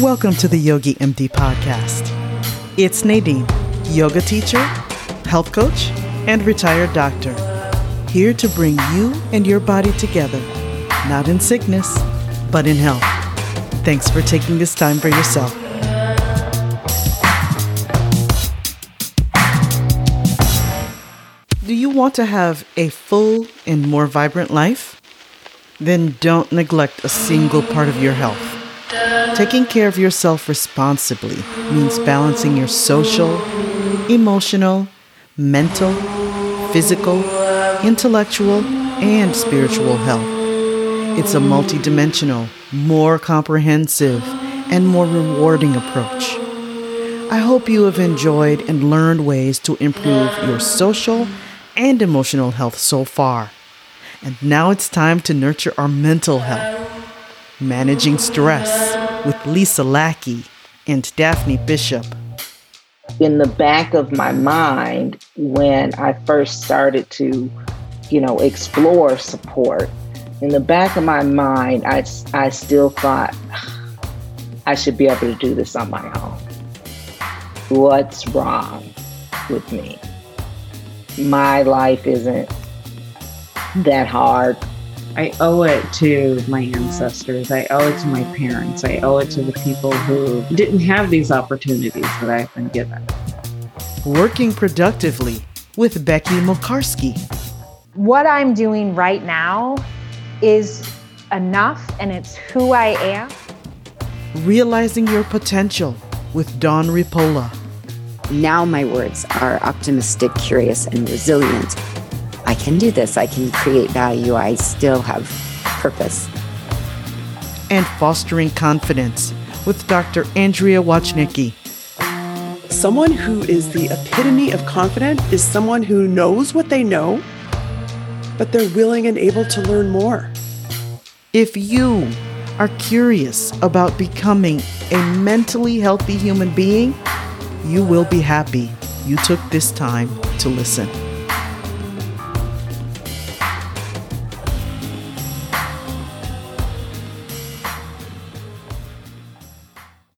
Welcome to the Yogi MD podcast. It's Nadine, yoga teacher, health coach, and retired doctor, here to bring you and your body together, not in sickness, but in health. Thanks for taking this time for yourself. Do you want to have a full and more vibrant life? Then don't neglect a single part of your health. Taking care of yourself responsibly means balancing your social, emotional, mental, physical, intellectual, and spiritual health. It's a multidimensional, more comprehensive, and more rewarding approach. I hope you have enjoyed and learned ways to improve your social and emotional health so far. And now it's time to nurture our mental health. Managing Stress with Lisa Lackey and Daphne Bishop. In the back of my mind, when I first started to, you know, explore support, in the back of my mind, I, I still thought I should be able to do this on my own. What's wrong with me? my life isn't that hard. I owe it to my ancestors. I owe it to my parents. I owe it to the people who didn't have these opportunities that I've been given. Working productively with Becky Mocarski. What I'm doing right now is enough and it's who I am. Realizing your potential with Dawn Repola. Now my words are optimistic, curious, and resilient. I can do this. I can create value. I still have purpose. And fostering confidence with Dr. Andrea Wojnicki. Someone who is the epitome of confident is someone who knows what they know, but they're willing and able to learn more. If you are curious about becoming a mentally healthy human being, you will be happy you took this time to listen.